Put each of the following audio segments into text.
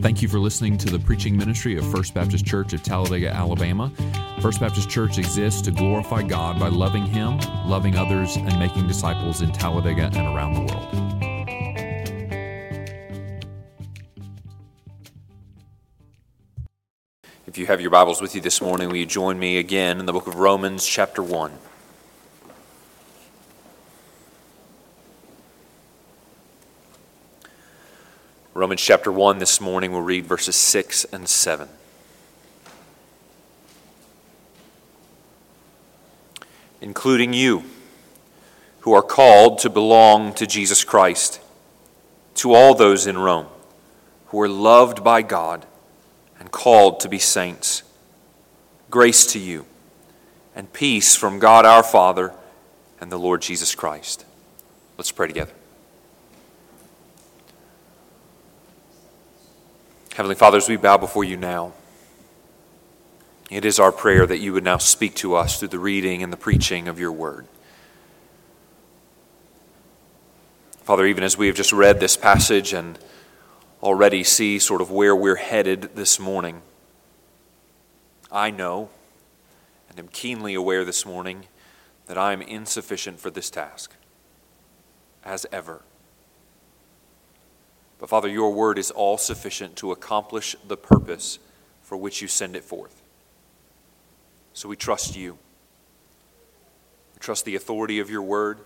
Thank you for listening to the preaching ministry of First Baptist Church of Talladega, Alabama. First Baptist Church exists to glorify God by loving Him, loving others, and making disciples in Talladega and around the world. If you have your Bibles with you this morning, will you join me again in the book of Romans, chapter 1? Romans chapter 1 this morning, we'll read verses 6 and 7. Including you, who are called to belong to Jesus Christ, to all those in Rome who are loved by God and called to be saints. Grace to you and peace from God our Father and the Lord Jesus Christ. Let's pray together. Heavenly Father, as we bow before you now, it is our prayer that you would now speak to us through the reading and the preaching of your word. Father, even as we have just read this passage and already see sort of where we're headed this morning, I know and am keenly aware this morning that I am insufficient for this task, as ever. But Father, your word is all sufficient to accomplish the purpose for which you send it forth. So we trust you. We trust the authority of your word.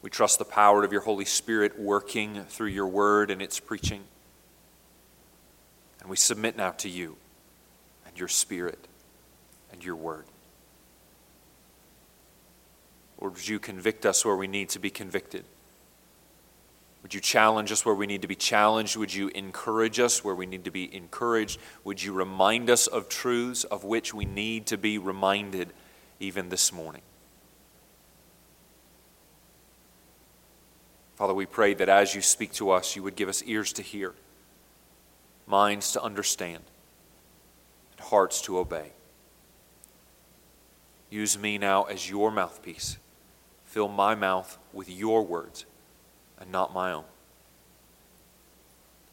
We trust the power of your Holy Spirit working through your word and its preaching. And we submit now to you and your spirit and your word. Lord, would you convict us where we need to be convicted? Would you challenge us where we need to be challenged? Would you encourage us where we need to be encouraged? Would you remind us of truths of which we need to be reminded even this morning? Father, we pray that as you speak to us, you would give us ears to hear, minds to understand, and hearts to obey. Use me now as your mouthpiece. Fill my mouth with your words and not my own.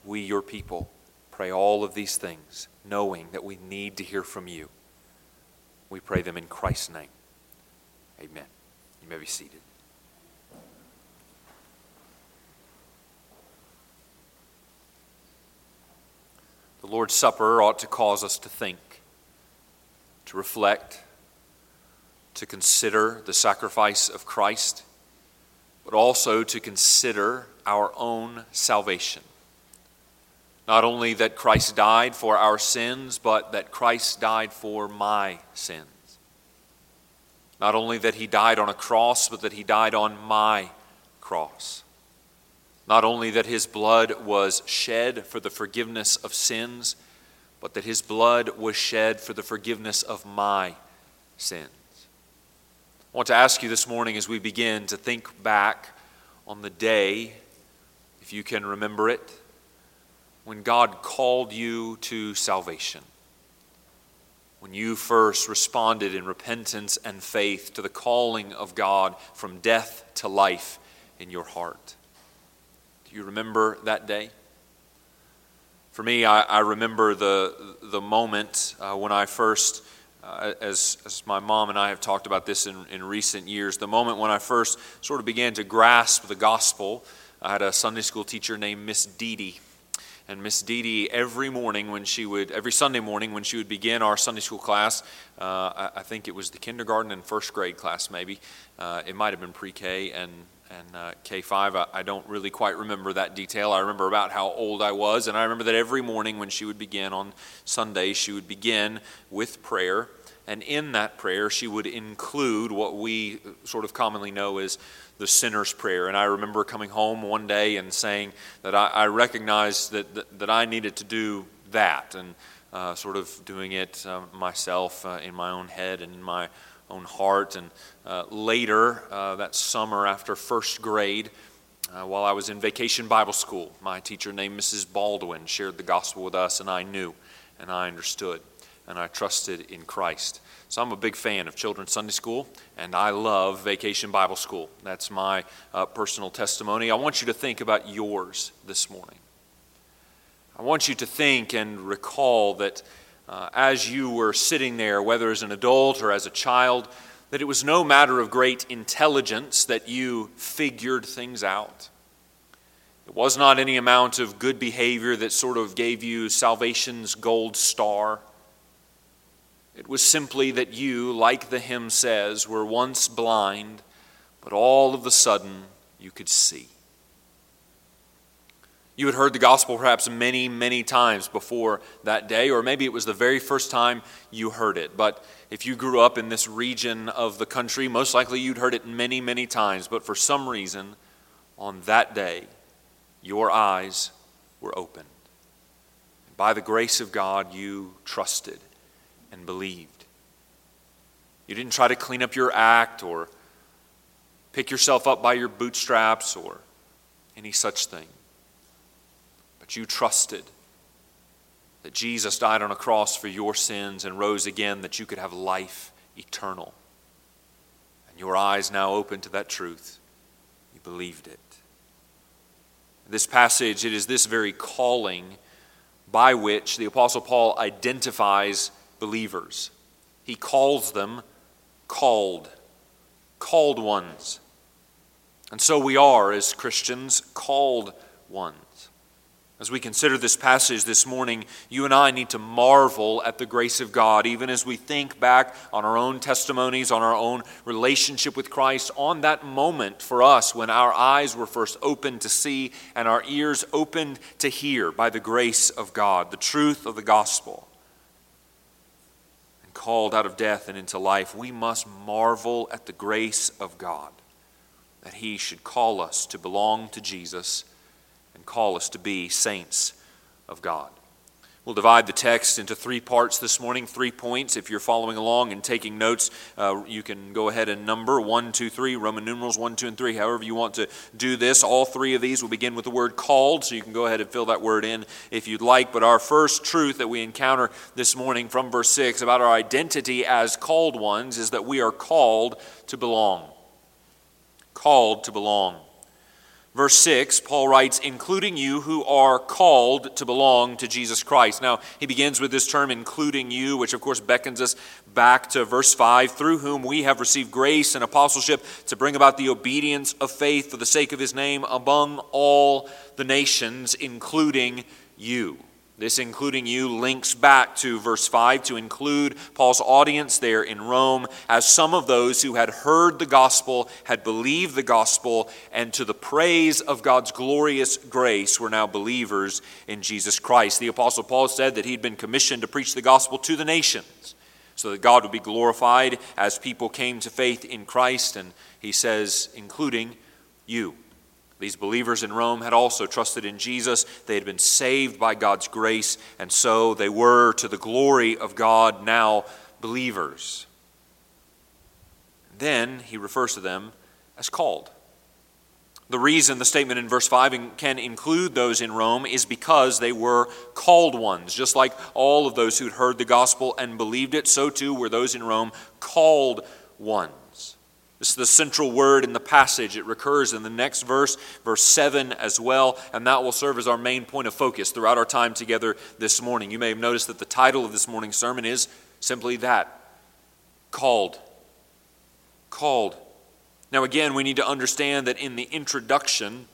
We, your people, pray all of these things, knowing that we need to hear from you. We pray them in Christ's name. Amen. You may be seated. The Lord's Supper ought to cause us to think, to reflect, to consider the sacrifice of Christ, but also to consider our own salvation. Not only that Christ died for our sins, but that Christ died for my sins. Not only that he died on a cross, but that he died on my cross. Not only that his blood was shed for the forgiveness of sins, but that his blood was shed for the forgiveness of my sins. I want to ask you this morning as we begin to think back on the day, if you can remember it, when God called you to salvation. When you first responded in repentance and faith to the calling of God from death to life in your heart Do you remember that day? For me, I, I remember the, the moment uh, when I first, uh, as, as my mom and I have talked about this in, in recent years, the moment when I first sort of began to grasp the gospel. I had a Sunday school teacher named Miss Dee Dee. And Miss Dee Dee, every morning when she would, every Sunday morning when she would begin our Sunday school class, uh, I, I, think it was the kindergarten and first grade class, maybe. Uh, it might have been pre K and and uh, K5, I, I, don't really quite remember that detail. I remember about how old I was, and I remember that every morning when she would begin on Sunday, she would begin with prayer. And in that prayer, she would include what we sort of commonly know as the sinner's prayer. And I remember coming home one day and saying that I, I recognized that, that, that, I needed to do that, and uh, sort of doing it uh, myself uh, in my own head and in my own heart. And uh, later, uh, that summer after first grade, uh, while I was in vacation Bible school, my teacher named Mrs. Baldwin shared the gospel with us, and I knew and I understood and I trusted in Christ. So I'm a big fan of Children's Sunday School, and I love Vacation Bible School. That's my uh, personal testimony. I want you to think about yours this morning. I want you to think and recall that uh, as you were sitting there, whether as an adult or as a child, that it was no matter of great intelligence that you figured things out. It was not any amount of good behavior that sort of gave you salvation's gold star. It was simply that you, like the hymn says, were once blind, but all of a sudden you could see. You had heard the gospel perhaps many, many times before that day, or maybe it was the very first time you heard it. But if you grew up in this region of the country, most likely you'd heard it many, many times. But for some reason, on that day, your eyes were opened. By the grace of God, you trusted and believed. You didn't try to clean up your act or pick yourself up by your bootstraps or any such thing. But you trusted that Jesus died on a cross for your sins and rose again that you could have life eternal. And your eyes now open to that truth. You believed it. This passage, it is this very calling by which the Apostle Paul identifies believers. He calls them called, called ones. And so we are, as Christians, called ones. As we consider this passage this morning, you and I need to marvel at the grace of God, even as we think back on our own testimonies, on our own relationship with Christ, on that moment for us when our eyes were first opened to see and our ears opened to hear by the grace of God, the truth of the gospel. And called out of death and into life, we must marvel at the grace of God, that He should call us to belong to Jesus call us to be saints of God. We'll divide the text into three parts this morning, three points. If you're following along and taking notes, uh, you can go ahead and number one, two, three, Roman numerals one, two, and three, however you want to do this. All three of these will begin with the word called, so you can go ahead and fill that word in if you'd like. But our first truth that we encounter this morning from verse 6 about our identity as called ones is that we are called to belong. Called to belong. Verse 6, Paul writes, including you who are called to belong to Jesus Christ. Now, he begins with this term, including you, which of course beckons us back to verse 5, through whom we have received grace and apostleship to bring about the obedience of faith for the sake of his name among all the nations, including you. This, including you, links back to verse 5 to include Paul's audience there in Rome as some of those who had heard the gospel, had believed the gospel, and to the praise of God's glorious grace were now believers in Jesus Christ. The Apostle Paul said that he'd been commissioned to preach the gospel to the nations so that God would be glorified as people came to faith in Christ, and he says, including you. These believers in Rome had also trusted in Jesus. They had been saved by God's grace, and so they were, to the glory of God, now believers. Then he refers to them as called. The reason the statement in verse 5 can include those in Rome is because they were called ones. Just like all of those who'd heard the gospel and believed it, so too were those in Rome called ones. This is the central word in the passage. It recurs in the next verse, verse 7 as well, and that will serve as our main point of focus throughout our time together this morning. You may have noticed that the title of this morning's sermon is simply that Called. Called. Now, again, we need to understand that in the introduction,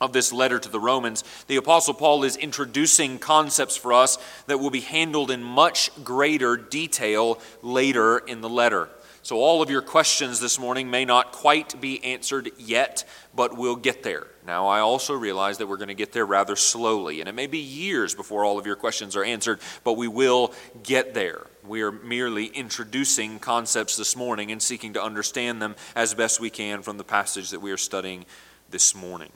of this letter to the Romans, the Apostle Paul is introducing concepts for us that will be handled in much greater detail later in the letter. So, all of your questions this morning may not quite be answered yet, but we'll get there. Now, I also realize that we're going to get there rather slowly, and it may be years before all of your questions are answered, but we will get there. We are merely introducing concepts this morning and seeking to understand them as best we can from the passage that we are studying this morning.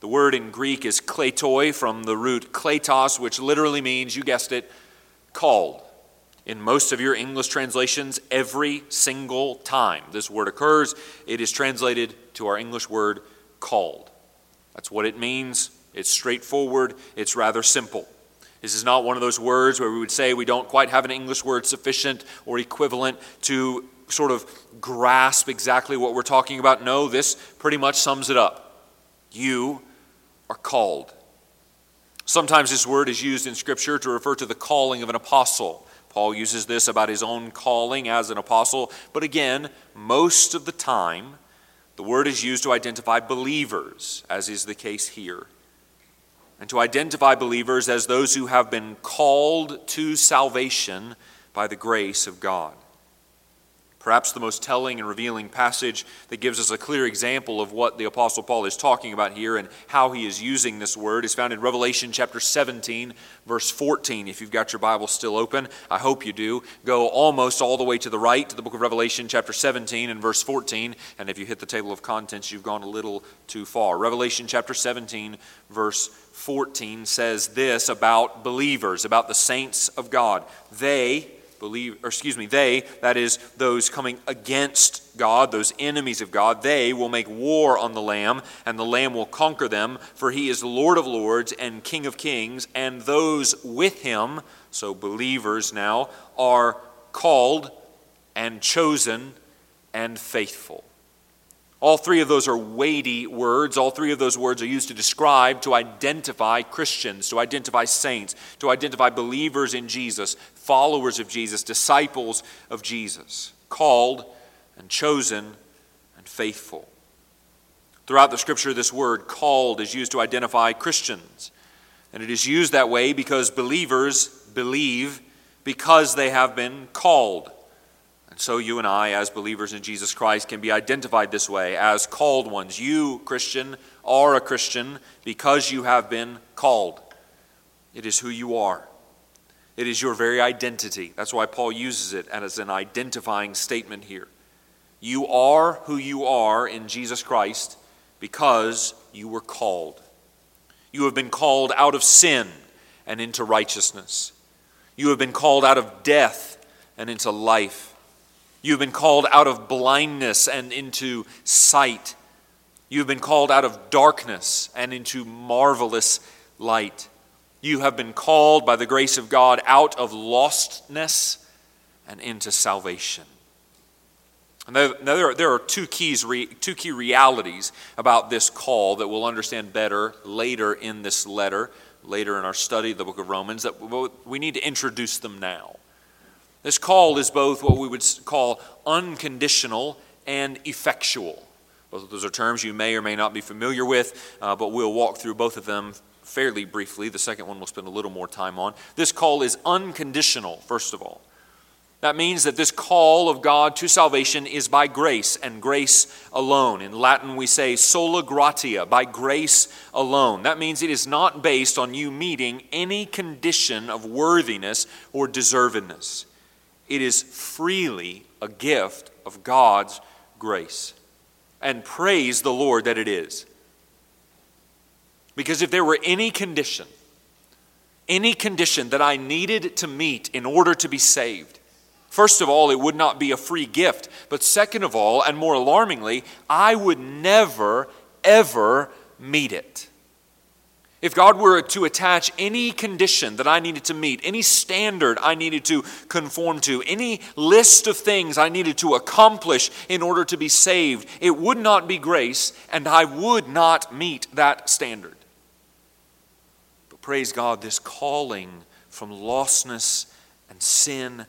The word in Greek is kletoi from the root kletos, which literally means, you guessed it, called in most of your English translations every single time this word occurs. It is translated to our English word called. That's what it means. It's straightforward, it's rather simple. This is not one of those words where we would say we don't quite have an English word sufficient or equivalent to sort of grasp exactly what we're talking about. No, this pretty much sums it up. You are called. Sometimes this word is used in Scripture to refer to the calling of an apostle. Paul uses this about his own calling as an apostle, but again, most of the time, the word is used to identify believers, as is the case here, and to identify believers as those who have been called to salvation by the grace of God. Perhaps the most telling and revealing passage that gives us a clear example of what the Apostle Paul is talking about here and how he is using this word is found in Revelation chapter 17, verse 14. If you've got your Bible still open, I hope you do. Go almost all the way to the right to the book of Revelation, chapter 17, and verse 14. And if you hit the table of contents, you've gone a little too far. Revelation chapter 17, verse 14 says this about believers, about the saints of God. They, believe, or excuse me, they, that is, those coming against God, those enemies of God, they will make war on the Lamb, and the Lamb will conquer them, for he is Lord of lords and King of kings, and those with him, so believers now, are called and chosen and faithful. All three of those are weighty words. All three of those words are used to describe, to identify Christians, to identify saints, to identify believers in Jesus, followers of Jesus, disciples of Jesus, called and chosen and faithful. Throughout the scripture, this word called is used to identify Christians. And it is used that way because believers believe because they have been called. So you and I, as believers in Jesus Christ, can be identified this way as called ones. You, Christian, are a Christian because you have been called. It is who you are. It is your very identity. That's why Paul uses it as an identifying statement here. You are who you are in Jesus Christ because you were called. You have been called out of sin and into righteousness. You have been called out of death and into life. You've been called out of blindness and into sight. You've been called out of darkness and into marvelous light. You have been called by the grace of God out of lostness and into salvation. And there, there, are, there are two, keys, two key realities about this call that we'll understand better later in this letter, later in our study of the book of Romans, that we need to introduce them now. This call is both what we would call unconditional and effectual. Both of those are terms you may or may not be familiar with, uh, but we'll walk through both of them fairly briefly. The second one we'll spend a little more time on. This call is unconditional, first of all. That means that this call of God to salvation is by grace and grace alone. In Latin, we say sola gratia, by grace alone. That means it is not based on you meeting any condition of worthiness or deservedness. It is freely a gift of God's grace. And praise the Lord that it is. Because if there were any condition, any condition that I needed to meet in order to be saved, first of all, it would not be a free gift. But second of all, and more alarmingly, I would never, ever meet it. If God were to attach any condition that I needed to meet, any standard I needed to conform to, any list of things I needed to accomplish in order to be saved, it would not be grace, and I would not meet that standard. But praise God, this calling from lostness and sin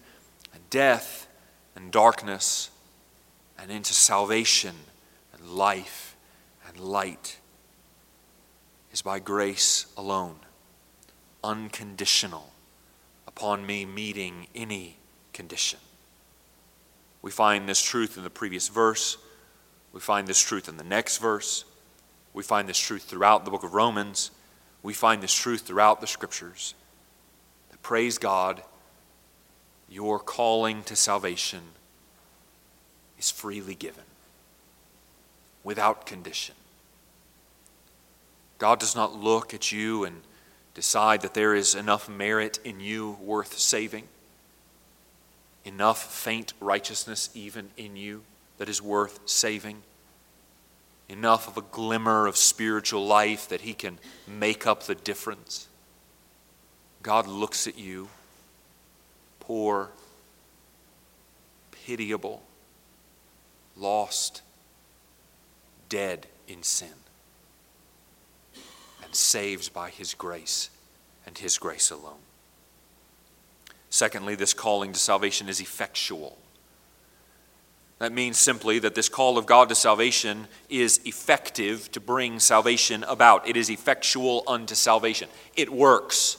and death and darkness and into salvation and life and light is by grace alone, unconditional, upon me meeting any condition. We find this truth in the previous verse. We find this truth in the next verse. We find this truth throughout the book of Romans. We find this truth throughout the scriptures. That praise God, your calling to salvation is freely given, without condition. God does not look at you and decide that there is enough merit in you worth saving, enough faint righteousness even in you that is worth saving, enough of a glimmer of spiritual life that He can make up the difference. God looks at you, poor, pitiable, lost, dead in sin and saved by his grace and His grace alone. Secondly, this calling to salvation is effectual. That means simply that this call of God to salvation is effective to bring salvation about. It is effectual unto salvation. It works.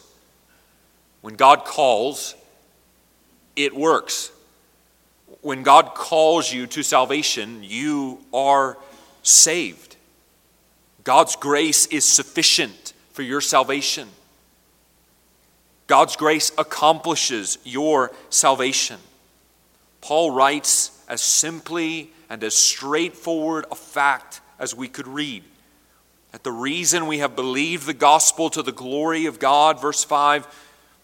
When God calls, it works. When God calls you to salvation, you are saved. God's grace is sufficient for your salvation. God's grace accomplishes your salvation. Paul writes as simply and as straightforward a fact as we could read. That the reason we have believed the gospel to the glory of God, verse 5,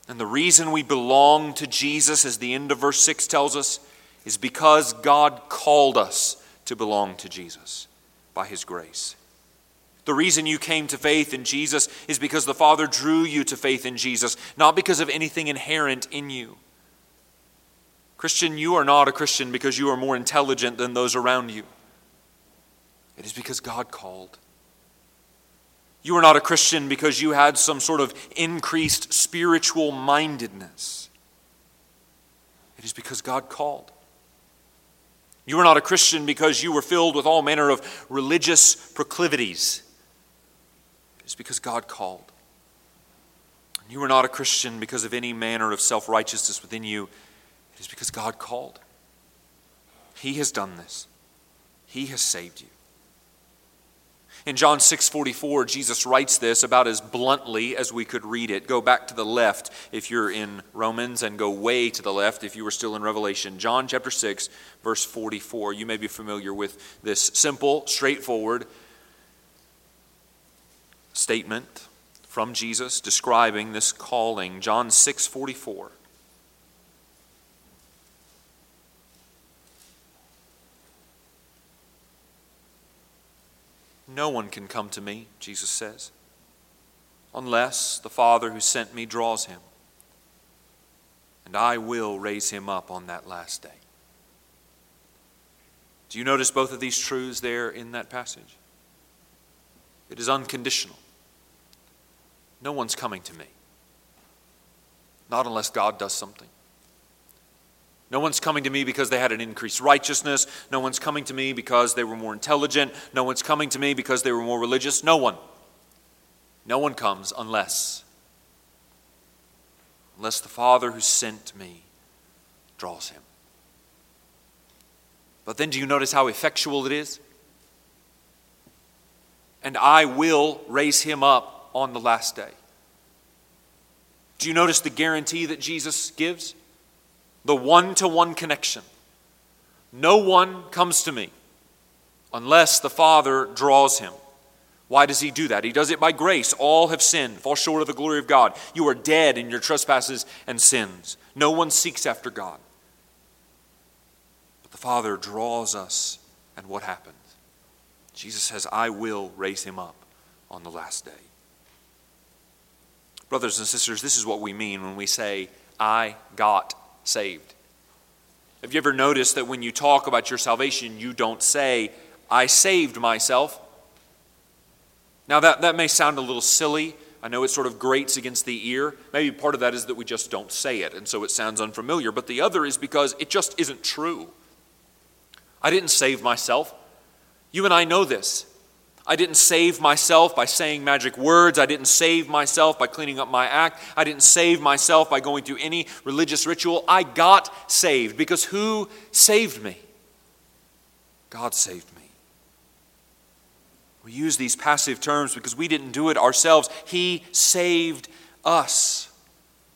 and the reason we belong to Jesus, as the end of verse 6 tells us, is because God called us to belong to Jesus by his grace. The reason you came to faith in Jesus is because the Father drew you to faith in Jesus, not because of anything inherent in you. Christian, you are not a Christian because you are more intelligent than those around you. It is because God called. You are not a Christian because you had some sort of increased spiritual mindedness. It is because God called. You are not a Christian because you were filled with all manner of religious proclivities. It is because God called. You are not a Christian because of any manner of self righteousness within you. It is because God called. He has done this, He has saved you. In John 6:44, Jesus writes this about as bluntly as we could read it. Go back to the left if you're in Romans and go way to the left if you were still in Revelation. John chapter 6 verse 44. You may be familiar with this simple, straightforward statement from Jesus describing this calling. John 6:44. No one can come to me, Jesus says, unless the Father who sent me draws him. And I will raise him up on that last day. Do you notice both of these truths there in that passage? It is unconditional. No one's coming to me. Not unless God does something. No one's coming to me because they had an increased righteousness. No one's coming to me because they were more intelligent. No one's coming to me because they were more religious. No one. No one comes unless unless the Father who sent me draws him. But then do you notice how effectual it is? And I will raise him up on the last day. Do you notice the guarantee that Jesus gives? the one to one connection. No one comes to me unless the Father draws him. Why does he do that? He does it by grace. All have sinned, fall short of the glory of God. You are dead in your trespasses and sins. No one seeks after God. But the Father draws us, and what happens? Jesus says, I will raise him up on the last day. Brothers and sisters, this is what we mean when we say, I got saved. Have you ever noticed that when you talk about your salvation, you don't say, I saved myself? Now, that, that may sound a little silly. I know it sort of grates against the ear. Maybe part of that is that we just don't say it, and so it sounds unfamiliar. But the other is because it just isn't true. I didn't save myself. You and I know this. I didn't save myself by saying magic words. I didn't save myself by cleaning up my act. I didn't save myself by going through any religious ritual. I got saved because who saved me? God saved me. We use these passive terms because we didn't do it ourselves. He saved us.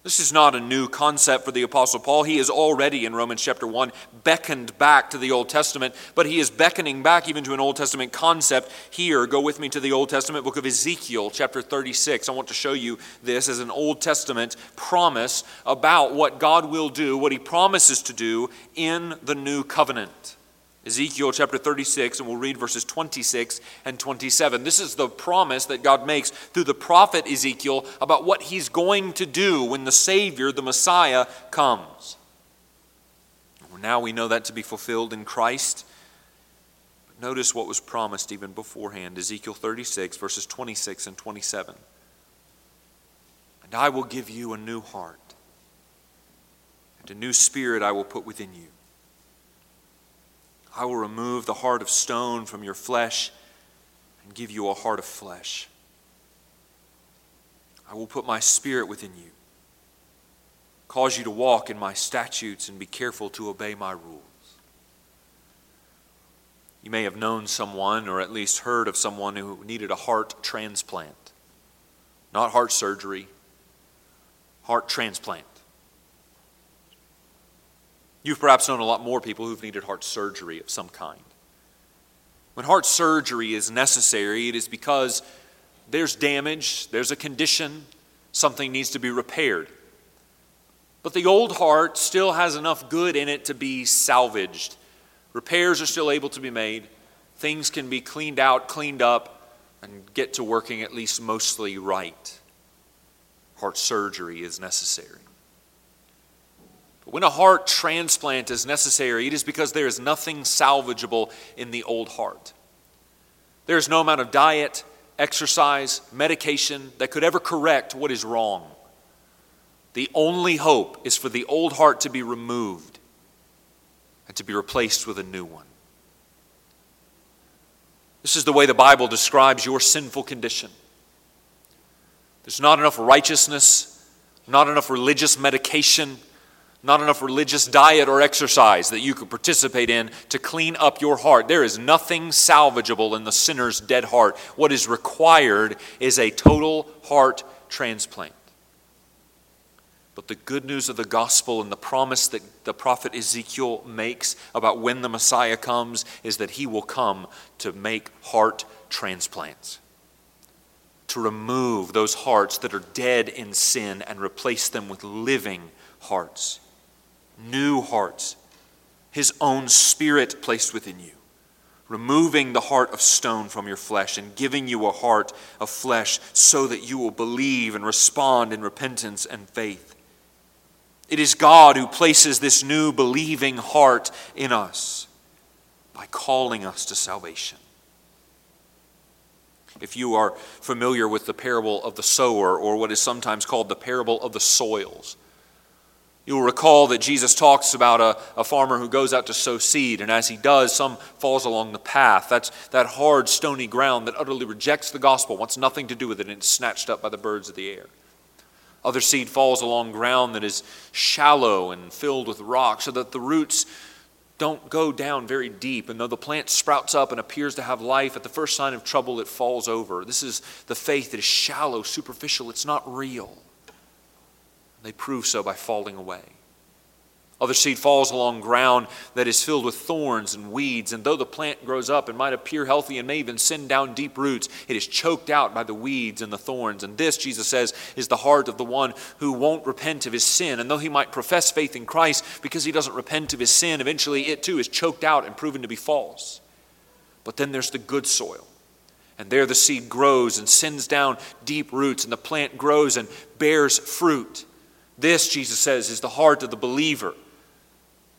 This is not a new concept for the Apostle Paul. He is already in Romans chapter 1 beckoned back to the Old Testament, but he is beckoning back even to an Old Testament concept here. Go with me to the Old Testament book of Ezekiel, chapter 36. I want to show you this as an Old Testament promise about what God will do, what he promises to do in the new covenant. Ezekiel chapter 36, and we'll read verses 26 and 27. This is the promise that God makes through the prophet Ezekiel about what he's going to do when the Savior, the Messiah, comes. Now we know that to be fulfilled in Christ. But notice what was promised even beforehand Ezekiel 36, verses 26 and 27. And I will give you a new heart, and a new spirit I will put within you. I will remove the heart of stone from your flesh and give you a heart of flesh. I will put my spirit within you, cause you to walk in my statutes, and be careful to obey my rules. You may have known someone, or at least heard of someone, who needed a heart transplant. Not heart surgery, heart transplant. You've perhaps known a lot more people who've needed heart surgery of some kind. When heart surgery is necessary, it is because there's damage, there's a condition, something needs to be repaired. But the old heart still has enough good in it to be salvaged. Repairs are still able to be made. Things can be cleaned out, cleaned up, and get to working at least mostly right. Heart surgery is necessary. But when a heart transplant is necessary, it is because there is nothing salvageable in the old heart. There is no amount of diet, exercise, medication that could ever correct what is wrong. The only hope is for the old heart to be removed and to be replaced with a new one. This is the way the Bible describes your sinful condition. There's not enough righteousness, not enough religious medication, not enough religious diet or exercise that you could participate in to clean up your heart. There is nothing salvageable in the sinner's dead heart. What is required is a total heart transplant. But the good news of the gospel and the promise that the prophet Ezekiel makes about when the Messiah comes is that he will come to make heart transplants. To remove those hearts that are dead in sin and replace them with living hearts new hearts, His own Spirit placed within you, removing the heart of stone from your flesh and giving you a heart of flesh so that you will believe and respond in repentance and faith. It is God who places this new believing heart in us by calling us to salvation. If you are familiar with the parable of the sower, or what is sometimes called the parable of the soils, You'll recall that Jesus talks about a, a farmer who goes out to sow seed, and as he does, some falls along the path. That's that hard, stony ground that utterly rejects the gospel, wants nothing to do with it, and it's snatched up by the birds of the air. Other seed falls along ground that is shallow and filled with rock, so that the roots don't go down very deep. And though the plant sprouts up and appears to have life, at the first sign of trouble, it falls over. This is the faith that is shallow, superficial, it's not real. They prove so by falling away. Other seed falls along ground that is filled with thorns and weeds, and though the plant grows up and might appear healthy and may even send down deep roots, it is choked out by the weeds and the thorns. And this, Jesus says, is the heart of the one who won't repent of his sin. And though he might profess faith in Christ, because he doesn't repent of his sin, eventually it too is choked out and proven to be false. But then there's the good soil. And there the seed grows and sends down deep roots, and the plant grows and bears fruit. This, Jesus says, is the heart of the believer.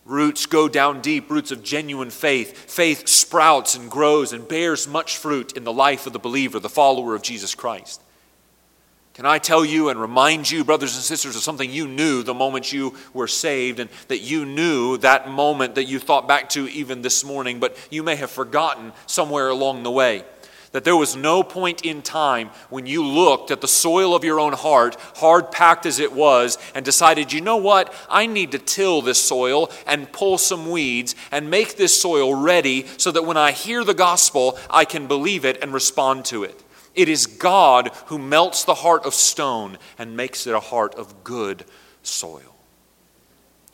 Roots go down deep, roots of genuine faith. Faith sprouts and grows and bears much fruit in the life of the believer, the follower of Jesus Christ. Can I tell you and remind you, brothers and sisters, of something you knew the moment you were saved, and that you knew that moment that you thought back to even this morning, but you may have forgotten somewhere along the way? That there was no point in time when you looked at the soil of your own heart, hard packed as it was, and decided, you know what, I need to till this soil and pull some weeds and make this soil ready so that when I hear the gospel, I can believe it and respond to it. It is God who melts the heart of stone and makes it a heart of good soil.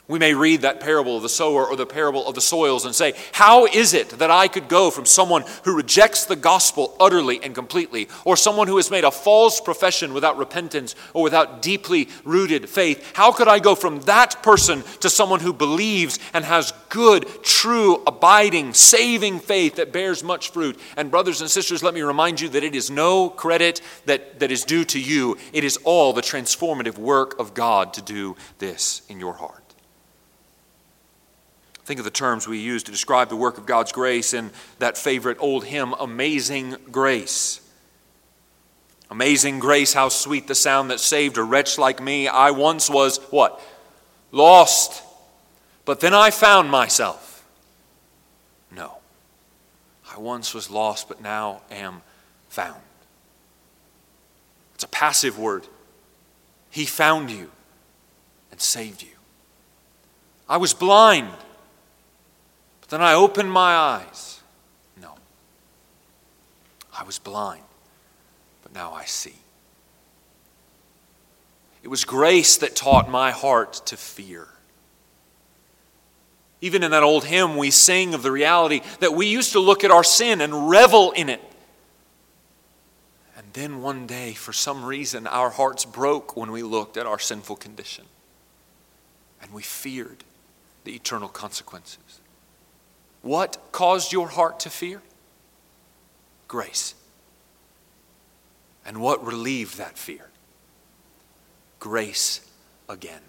We may read that parable of the sower or the parable of the soils and say, How is it that I could go from someone who rejects the gospel utterly and completely, or someone who has made a false profession without repentance or without deeply rooted faith? How could I go from that person to someone who believes and has good, true, abiding, saving faith that bears much fruit? And, brothers and sisters, let me remind you that it is no credit that, that is due to you, it is all the transformative work of God to do this in your heart. Think of the terms we use to describe the work of God's grace in that favorite old hymn, Amazing Grace. Amazing grace, how sweet the sound that saved a wretch like me. I once was what? Lost. But then I found myself. No. I once was lost, but now am found. It's a passive word. He found you and saved you. I was blind, then I opened my eyes. No. I was blind, but now I see. It was grace that taught my heart to fear. Even in that old hymn, we sing of the reality that we used to look at our sin and revel in it. And then one day, for some reason, our hearts broke when we looked at our sinful condition. And we feared the eternal consequences. What caused your heart to fear? Grace. And what relieved that fear? Grace again.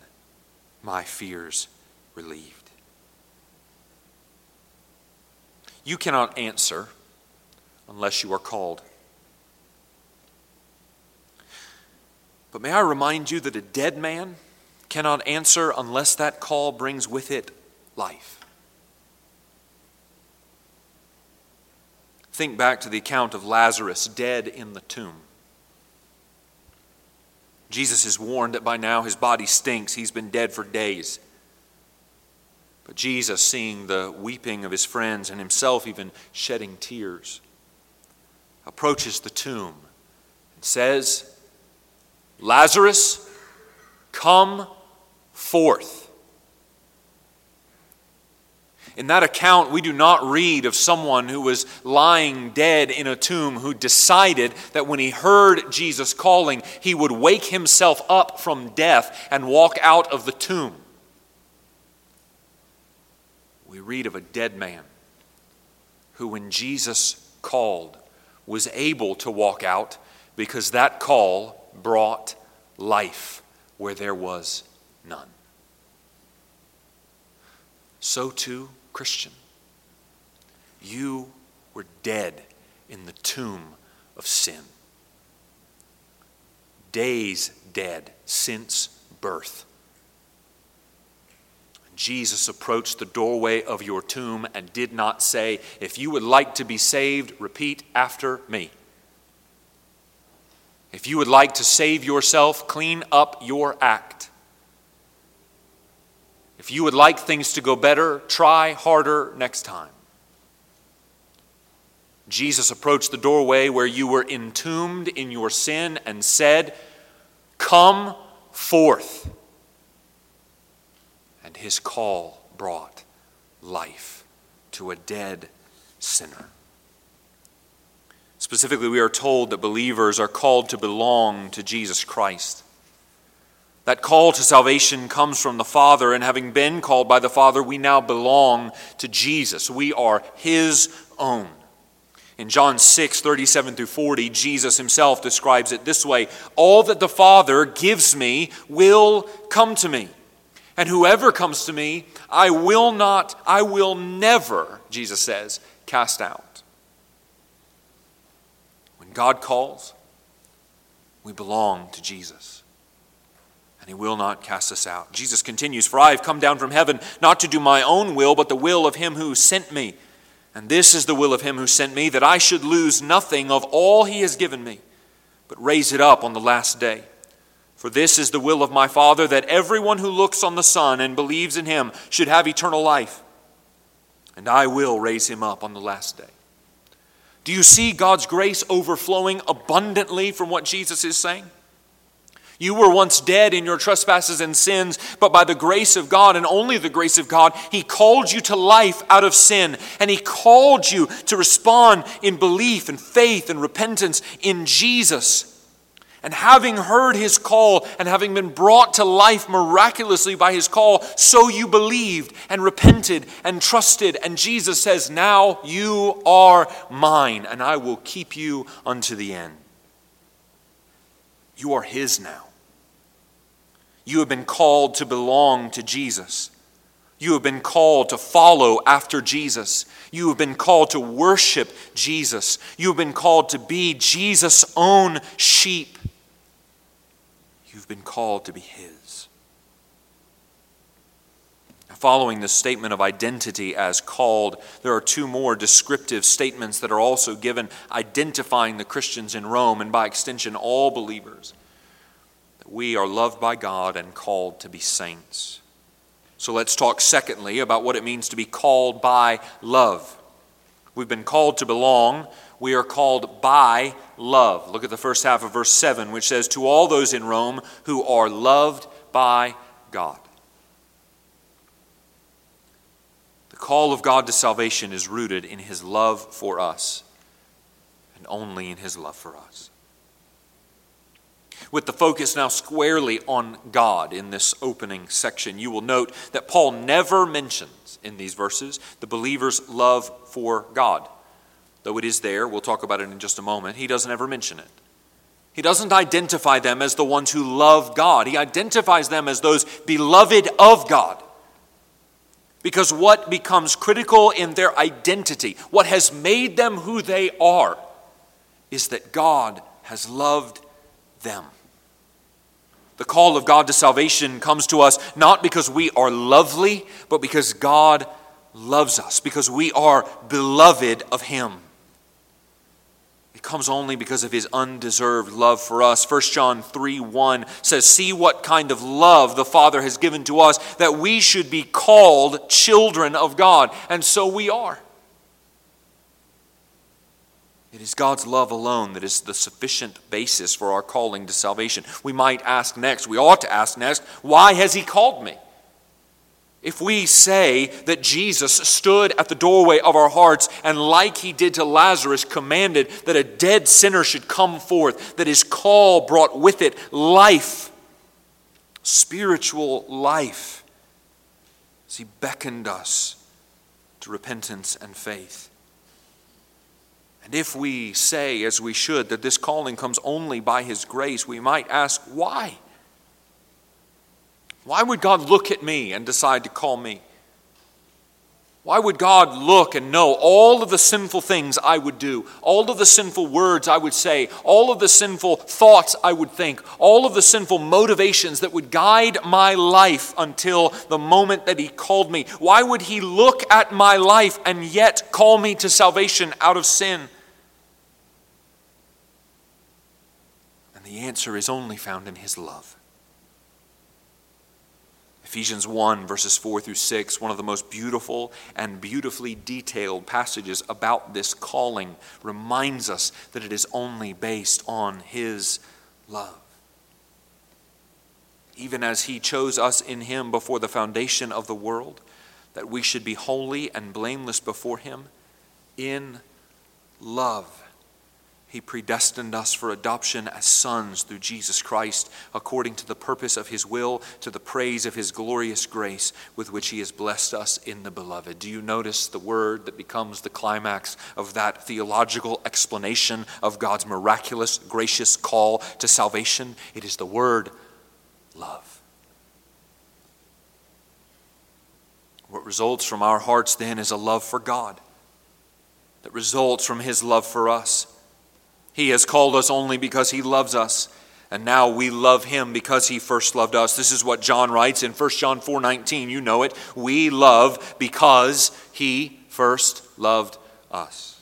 My fears relieved. You cannot answer unless you are called. But may I remind you that a dead man cannot answer unless that call brings with it life. Think back to the account of Lazarus dead in the tomb. Jesus is warned that by now his body stinks. He's been dead for days. But Jesus, seeing the weeping of his friends and himself even shedding tears, approaches the tomb and says, Lazarus, come forth. In that account, we do not read of someone who was lying dead in a tomb who decided that when he heard Jesus calling, he would wake himself up from death and walk out of the tomb we read of a dead man who, when Jesus called, was able to walk out because that call brought life where there was none. So too, Christian, you were dead in the tomb of sin. Days dead since birth. Jesus approached the doorway of your tomb and did not say, If you would like to be saved, repeat after me. If you would like to save yourself, clean up your act. If you would like things to go better, try harder next time. Jesus approached the doorway where you were entombed in your sin and said, Come forth and his call brought life to a dead sinner. Specifically, we are told that believers are called to belong to Jesus Christ. That call to salvation comes from the Father, and having been called by the Father, we now belong to Jesus. We are His own. In John 6, 37 through 40, Jesus himself describes it this way All that the Father gives me will come to me. And whoever comes to me, I will not, I will never, Jesus says, cast out. When God calls, we belong to Jesus. And he will not cast us out. Jesus continues, For I have come down from heaven not to do my own will, but the will of him who sent me. And this is the will of him who sent me, that I should lose nothing of all he has given me, but raise it up on the last day. For this is the will of my Father, that everyone who looks on the Son and believes in him should have eternal life. And I will raise him up on the last day. Do you see God's grace overflowing abundantly from what Jesus is saying? You were once dead in your trespasses and sins, but by the grace of God and only the grace of God, He called you to life out of sin. And He called you to respond in belief and faith and repentance in Jesus. And having heard his call and having been brought to life miraculously by his call, so you believed and repented and trusted. And Jesus says, Now you are mine, and I will keep you unto the end. You are his now. You have been called to belong to Jesus. You have been called to follow after Jesus. You have been called to worship Jesus. You have been called to be Jesus' own sheep. You've been called to be His. Following the statement of identity as called, there are two more descriptive statements that are also given identifying the Christians in Rome and by extension all believers. We are loved by God and called to be saints. So let's talk, secondly, about what it means to be called by love. We've been called to belong. We are called by love. Look at the first half of verse 7, which says, To all those in Rome who are loved by God. The call of God to salvation is rooted in his love for us and only in his love for us with the focus now squarely on God in this opening section, you will note that Paul never mentions in these verses the believer's love for God. Though it is there, we'll talk about it in just a moment, he doesn't ever mention it. He doesn't identify them as the ones who love God, he identifies them as those beloved of God. Because what becomes critical in their identity, what has made them who they are, is that God has loved them. The call of God to salvation comes to us not because we are lovely, but because God loves us, because we are beloved of Him. It comes only because of His undeserved love for us. 1 John 3 1 says, See what kind of love the Father has given to us, that we should be called children of God. And so we are. It is God's love alone that is the sufficient basis for our calling to salvation. We might ask next, we ought to ask next, why has He called me? If we say that Jesus stood at the doorway of our hearts and, like he did to Lazarus, commanded that a dead sinner should come forth, that his call brought with it life, spiritual life, as he beckoned us to repentance and faith. And if we say, as we should, that this calling comes only by His grace, we might ask, why? Why would God look at me and decide to call me? Why would God look and know all of the sinful things I would do, all of the sinful words I would say, all of the sinful thoughts I would think, all of the sinful motivations that would guide my life until the moment that He called me? Why would He look at my life and yet call me to salvation out of sin? The answer is only found in His love. Ephesians 1, verses 4 through 6, one of the most beautiful and beautifully detailed passages about this calling, reminds us that it is only based on His love. Even as He chose us in Him before the foundation of the world, that we should be holy and blameless before Him in love he predestined us for adoption as sons through Jesus Christ, according to the purpose of His will, to the praise of His glorious grace with which He has blessed us in the Beloved. Do you notice the word that becomes the climax of that theological explanation of God's miraculous, gracious call to salvation? It is the word love. What results from our hearts then is a love for God that results from His love for us. He has called us only because He loves us. And now we love him because he first loved us. This is what John writes in 1 John 4:19. You know it. We love because he first loved us.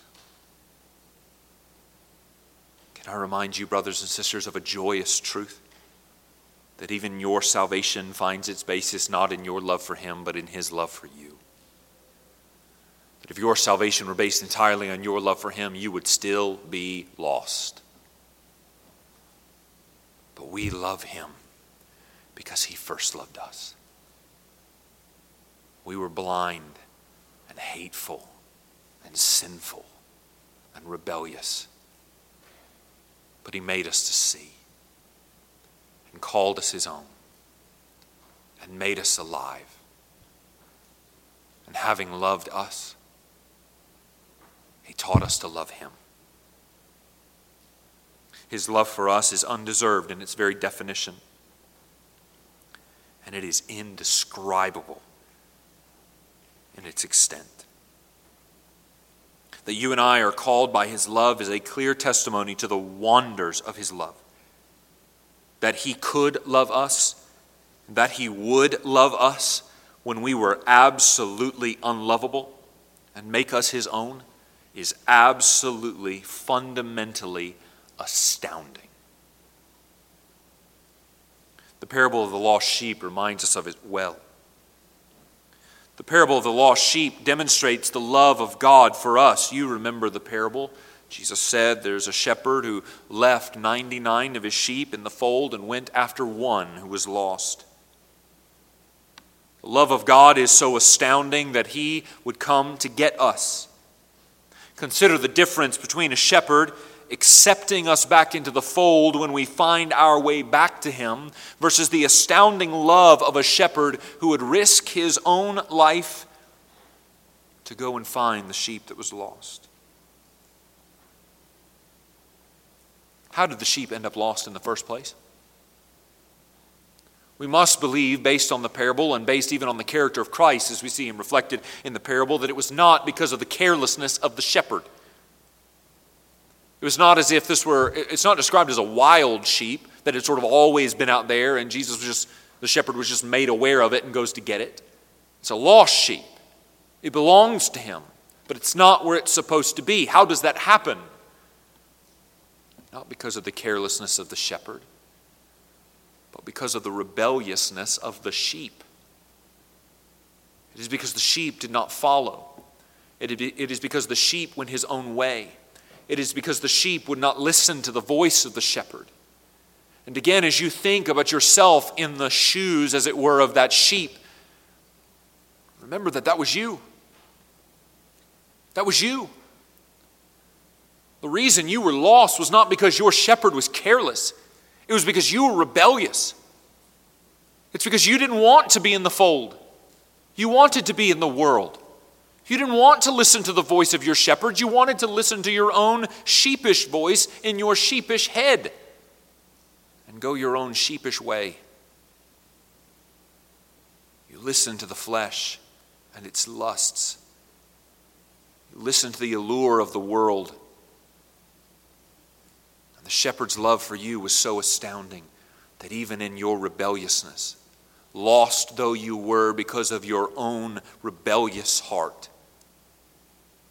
Can I remind you brothers and sisters of a joyous truth? That even your salvation finds its basis not in your love for him but in his love for you. But if your salvation were based entirely on your love for Him, you would still be lost. But we love Him because He first loved us. We were blind and hateful and sinful and rebellious. But He made us to see and called us His own and made us alive. And having loved us, he taught us to love Him. His love for us is undeserved in its very definition, and it is indescribable in its extent. That you and I are called by his love is a clear testimony to the wonders of his love. That he could love us, that he would love us when we were absolutely unlovable and make us his own is absolutely, fundamentally astounding. The parable of the lost sheep reminds us of it well. The parable of the lost sheep demonstrates the love of God for us. You remember the parable. Jesus said there's a shepherd who left 99 of his sheep in the fold and went after one who was lost. The love of God is so astounding that he would come to get us. Consider the difference between a shepherd accepting us back into the fold when we find our way back to Him versus the astounding love of a shepherd who would risk his own life to go and find the sheep that was lost. How did the sheep end up lost in the first place? We must believe, based on the parable and based even on the character of Christ as we see him reflected in the parable, that it was not because of the carelessness of the shepherd. It was not as if this were, it's not described as a wild sheep that had sort of always been out there and Jesus was just, the shepherd was just made aware of it and goes to get it. It's a lost sheep. It belongs to him, but it's not where it's supposed to be. How does that happen? Not because of the carelessness of the shepherd, but because of the rebelliousness of the sheep. It is because the sheep did not follow. It is because the sheep went his own way. It is because the sheep would not listen to the voice of the shepherd. And again, as you think about yourself in the shoes, as it were, of that sheep, remember that that was you. That was you. The reason you were lost was not because your shepherd was careless, it was because you were rebellious. It's because you didn't want to be in the fold, you wanted to be in the world. You didn't want to listen to the voice of your shepherd. You wanted to listen to your own sheepish voice in your sheepish head and go your own sheepish way. You listen to the flesh and its lusts. You listen to the allure of the world. The shepherd's love for you was so astounding that even in your rebelliousness, lost though you were because of your own rebellious heart,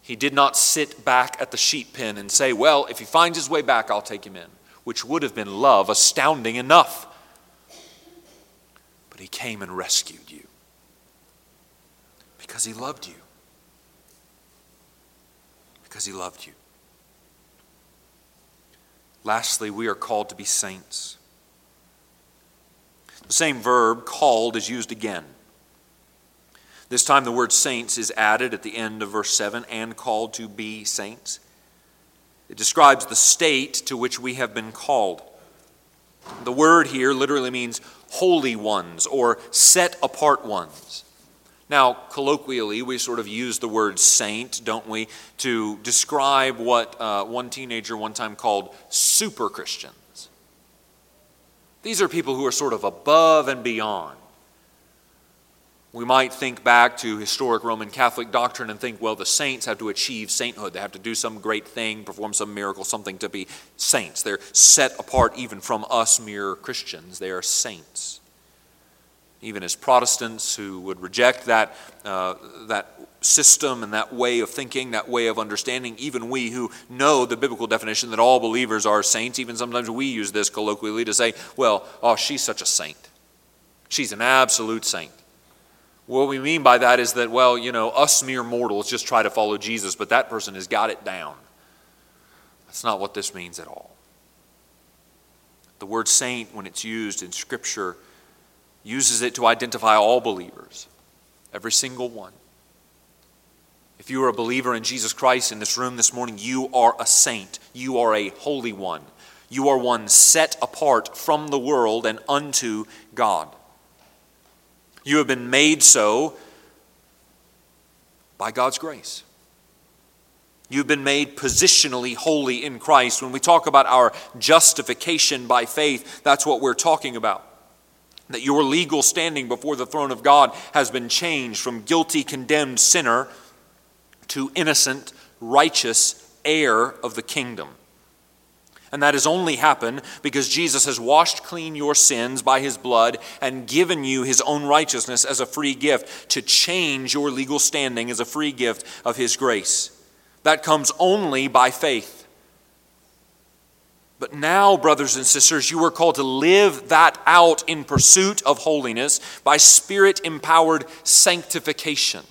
he did not sit back at the sheep pen and say, Well, if he finds his way back, I'll take him in, which would have been love astounding enough. But he came and rescued you because he loved you. Because he loved you. Lastly, we are called to be saints. The same verb, called, is used again. This time the word saints is added at the end of verse 7 and called to be saints. It describes the state to which we have been called. The word here literally means holy ones or set apart ones. Now, colloquially, we sort of use the word saint, don't we, to describe what uh, one teenager one time called super Christians. These are people who are sort of above and beyond. We might think back to historic Roman Catholic doctrine and think, well, the saints have to achieve sainthood. They have to do some great thing, perform some miracle, something to be saints. They're set apart even from us mere Christians. They are saints. Even as Protestants who would reject that, uh, that system and that way of thinking, that way of understanding, even we who know the biblical definition that all believers are saints, even sometimes we use this colloquially to say, well, oh, she's such a saint. She's an absolute saint. What we mean by that is that, well, you know, us mere mortals just try to follow Jesus, but that person has got it down. That's not what this means at all. The word saint, when it's used in Scripture, uses it to identify all believers, every single one. If you are a believer in Jesus Christ in this room this morning, you are a saint. You are a holy one. You are one set apart from the world and unto God. You have been made so by God's grace. You've been made positionally holy in Christ. When we talk about our justification by faith, that's what we're talking about. That your legal standing before the throne of God has been changed from guilty, condemned sinner to innocent, righteous heir of the kingdom. And that has only happened because Jesus has washed clean your sins by his blood and given you his own righteousness as a free gift to change your legal standing as a free gift of his grace. That comes only by faith. But now, brothers and sisters, you are called to live that out in pursuit of holiness by spirit empowered sanctification.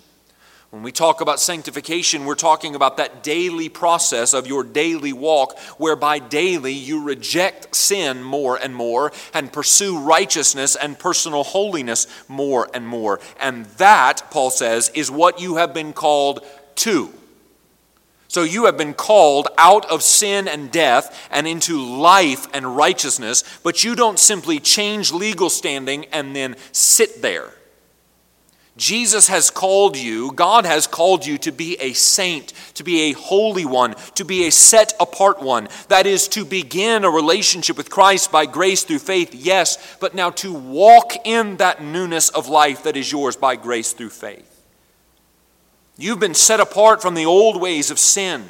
When we talk about sanctification, we're talking about that daily process of your daily walk, whereby daily you reject sin more and more and pursue righteousness and personal holiness more and more. And that, Paul says, is what you have been called to. So you have been called out of sin and death and into life and righteousness, but you don't simply change legal standing and then sit there. Jesus has called you, God has called you to be a saint, to be a holy one, to be a set apart one. That is, to begin a relationship with Christ by grace through faith, yes, but now to walk in that newness of life that is yours by grace through faith. You've been set apart from the old ways of sin.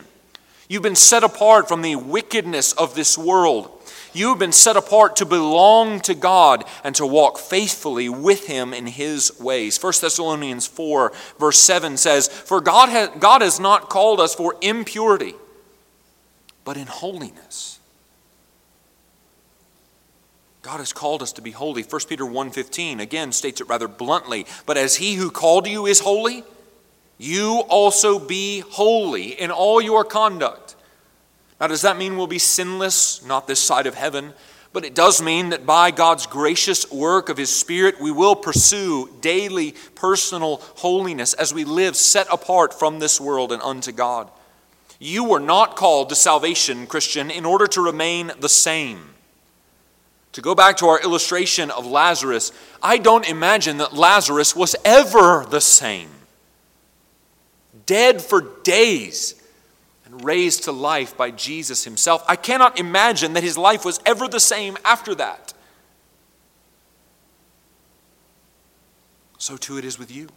You've been set apart from the wickedness of this world. You've been set apart to belong to God and to walk faithfully with Him in His ways. 1 Thessalonians 4, verse 7 says, For God has, God has not called us for impurity, but in holiness. God has called us to be holy. 1 Peter 1:15 again states it rather bluntly, but as he who called you is holy, you also be holy in all your conduct. Now, does that mean we'll be sinless? Not this side of heaven. But it does mean that by God's gracious work of His Spirit, we will pursue daily personal holiness as we live set apart from this world and unto God. You were not called to salvation, Christian, in order to remain the same. To go back to our illustration of Lazarus, I don't imagine that Lazarus was ever the same dead for days, and raised to life by Jesus himself. I cannot imagine that his life was ever the same after that. So too it is with you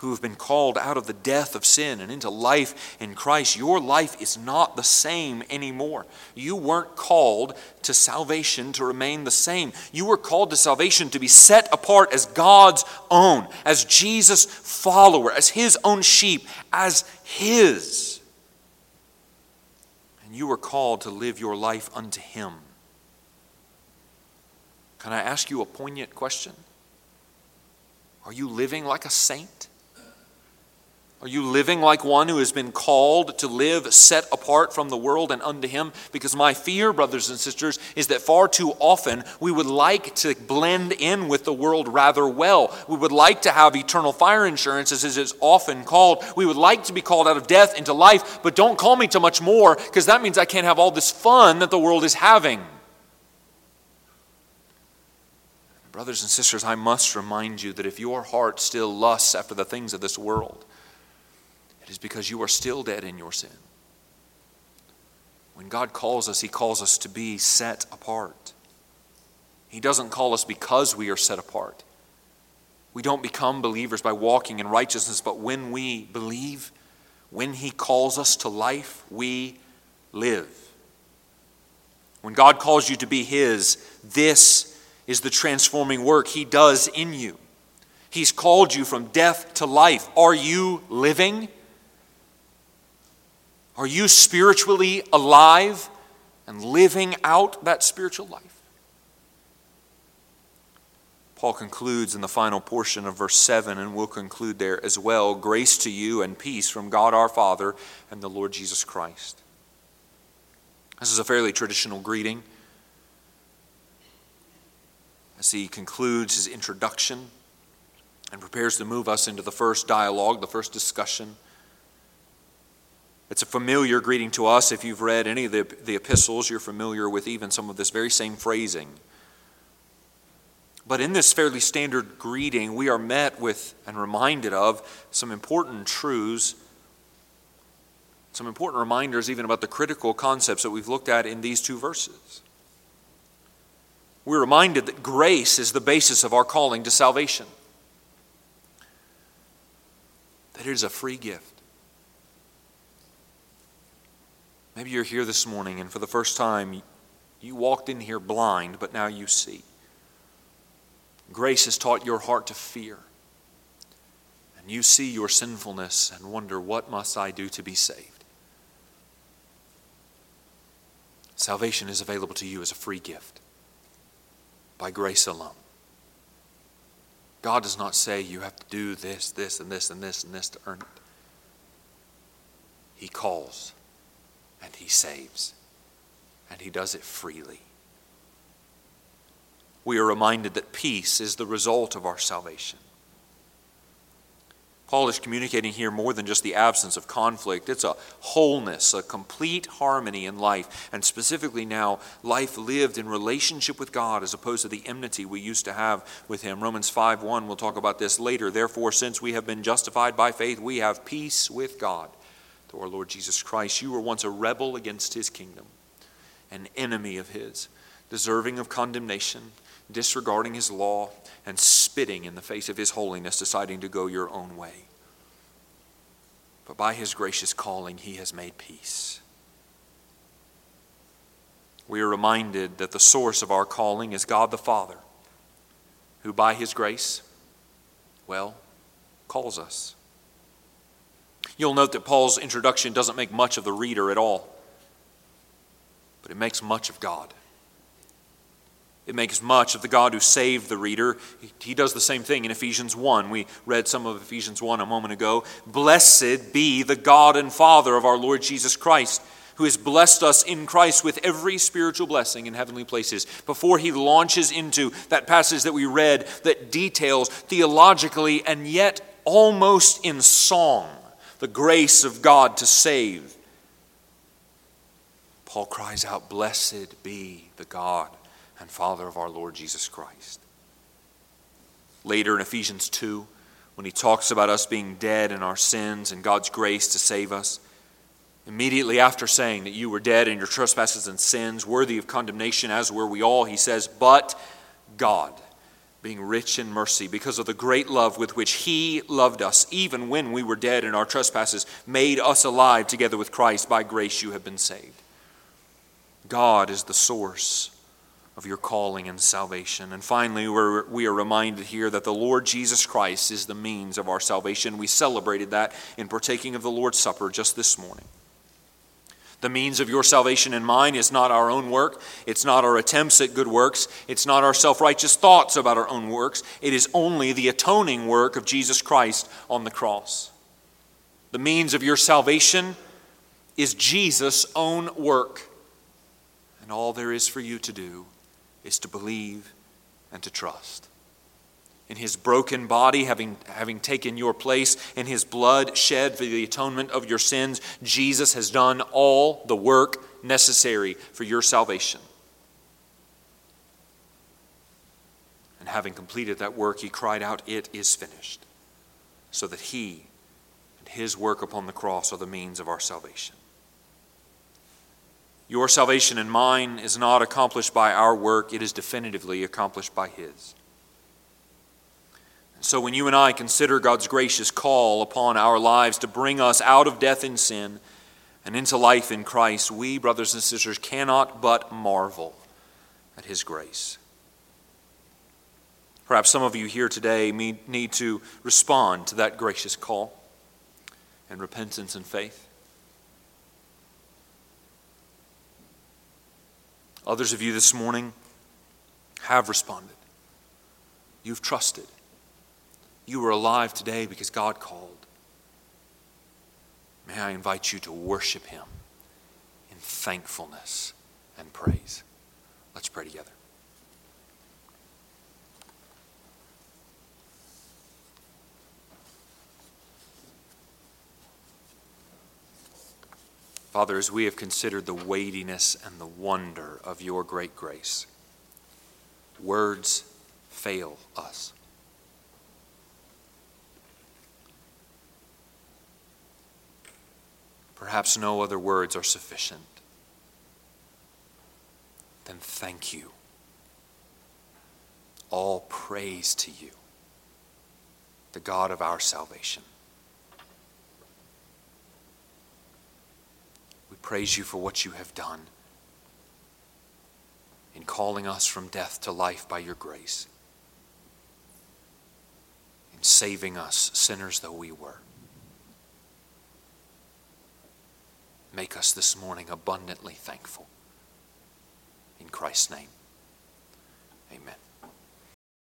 who have been called out of the death of sin and into life in Christ, your life is not the same anymore. You weren't called to salvation to remain the same. You were called to salvation to be set apart as God's own, as Jesus' follower, as His own sheep, as His. And you were called to live your life unto Him. Can I ask you a poignant question? Are you living like a saint? Are you living like one who has been called to live set apart from the world and unto Him? Because my fear, brothers and sisters, is that far too often we would like to blend in with the world rather well. We would like to have eternal fire insurance, as it is often called. We would like to be called out of death into life, but don't call me to much more, because that means I can't have all this fun that the world is having. Brothers and sisters, I must remind you that if your heart still lusts after the things of this world, is because you are still dead in your sin. When God calls us, He calls us to be set apart. He doesn't call us because we are set apart. We don't become believers by walking in righteousness, but when we believe, when He calls us to life, we live. When God calls you to be His, this is the transforming work He does in you. He's called you from death to life. Are you living? Are you spiritually alive and living out that spiritual life? Paul concludes in the final portion of verse 7, and we'll conclude there as well grace to you and peace from God our Father and the Lord Jesus Christ. This is a fairly traditional greeting. As he concludes his introduction and prepares to move us into the first dialogue, the first discussion it's a familiar greeting to us. If you've read any of the, the epistles, you're familiar with even some of this very same phrasing. But in this fairly standard greeting, we are met with and reminded of some important truths, some important reminders even about the critical concepts that we've looked at in these two verses. We're reminded that grace is the basis of our calling to salvation, that it is a free gift. Maybe you're here this morning and for the first time you walked in here blind, but now you see. Grace has taught your heart to fear. And you see your sinfulness and wonder, what must I do to be saved? Salvation is available to you as a free gift by grace alone. God does not say you have to do this, this, and this, and this, and this to earn it. He calls and He saves, and He does it freely. We are reminded that peace is the result of our salvation. Paul is communicating here more than just the absence of conflict. It's a wholeness, a complete harmony in life, and specifically now, life lived in relationship with God as opposed to the enmity we used to have with Him. Romans 5 1, we'll talk about this later. Therefore, since we have been justified by faith, we have peace with God through our Lord Jesus Christ. You were once a rebel against His kingdom, an enemy of His, deserving of condemnation disregarding his law, and spitting in the face of his holiness, deciding to go your own way. But by his gracious calling, he has made peace. We are reminded that the source of our calling is God the Father, who by his grace, well, calls us. You'll note that Paul's introduction doesn't make much of the reader at all, but it makes much of God. It makes much of the God who saved the reader. He does the same thing in Ephesians 1. We read some of Ephesians 1 a moment ago. Blessed be the God and Father of our Lord Jesus Christ, who has blessed us in Christ with every spiritual blessing in heavenly places. Before he launches into that passage that we read that details theologically and yet almost in song the grace of God to save, Paul cries out, Blessed be the God and Father of our Lord Jesus Christ. Later in Ephesians 2, when he talks about us being dead in our sins and God's grace to save us, immediately after saying that you were dead in your trespasses and sins, worthy of condemnation, as were we all, he says, But God, being rich in mercy, because of the great love with which he loved us, even when we were dead in our trespasses, made us alive together with Christ. By grace you have been saved. God is the source of your calling and salvation. And finally, we're, we are reminded here that the Lord Jesus Christ is the means of our salvation. We celebrated that in partaking of the Lord's Supper just this morning. The means of your salvation and mine is not our own work. It's not our attempts at good works. It's not our self righteous thoughts about our own works. It is only the atoning work of Jesus Christ on the cross. The means of your salvation is Jesus' own work. And all there is for you to do is to believe and to trust. In his broken body, having, having taken your place, in his blood shed for the atonement of your sins, Jesus has done all the work necessary for your salvation. And having completed that work, he cried out, It is finished, so that he and his work upon the cross are the means of our salvation. Your salvation and mine is not accomplished by our work, it is definitively accomplished by His. So when you and I consider God's gracious call upon our lives to bring us out of death and sin and into life in Christ, we, brothers and sisters, cannot but marvel at His grace. Perhaps some of you here today need to respond to that gracious call in repentance and faith. Others of you this morning have responded. You've trusted. You are alive today because God called. May I invite you to worship Him in thankfulness and praise. Let's pray together. Father, as we have considered the weightiness and the wonder of your great grace, words fail us. Perhaps no other words are sufficient. Then thank you. all praise to you, the God of our salvation. We praise you for what you have done in calling us from death to life by your grace, in saving us, sinners though we were. Make us this morning abundantly thankful. In Christ's name, amen.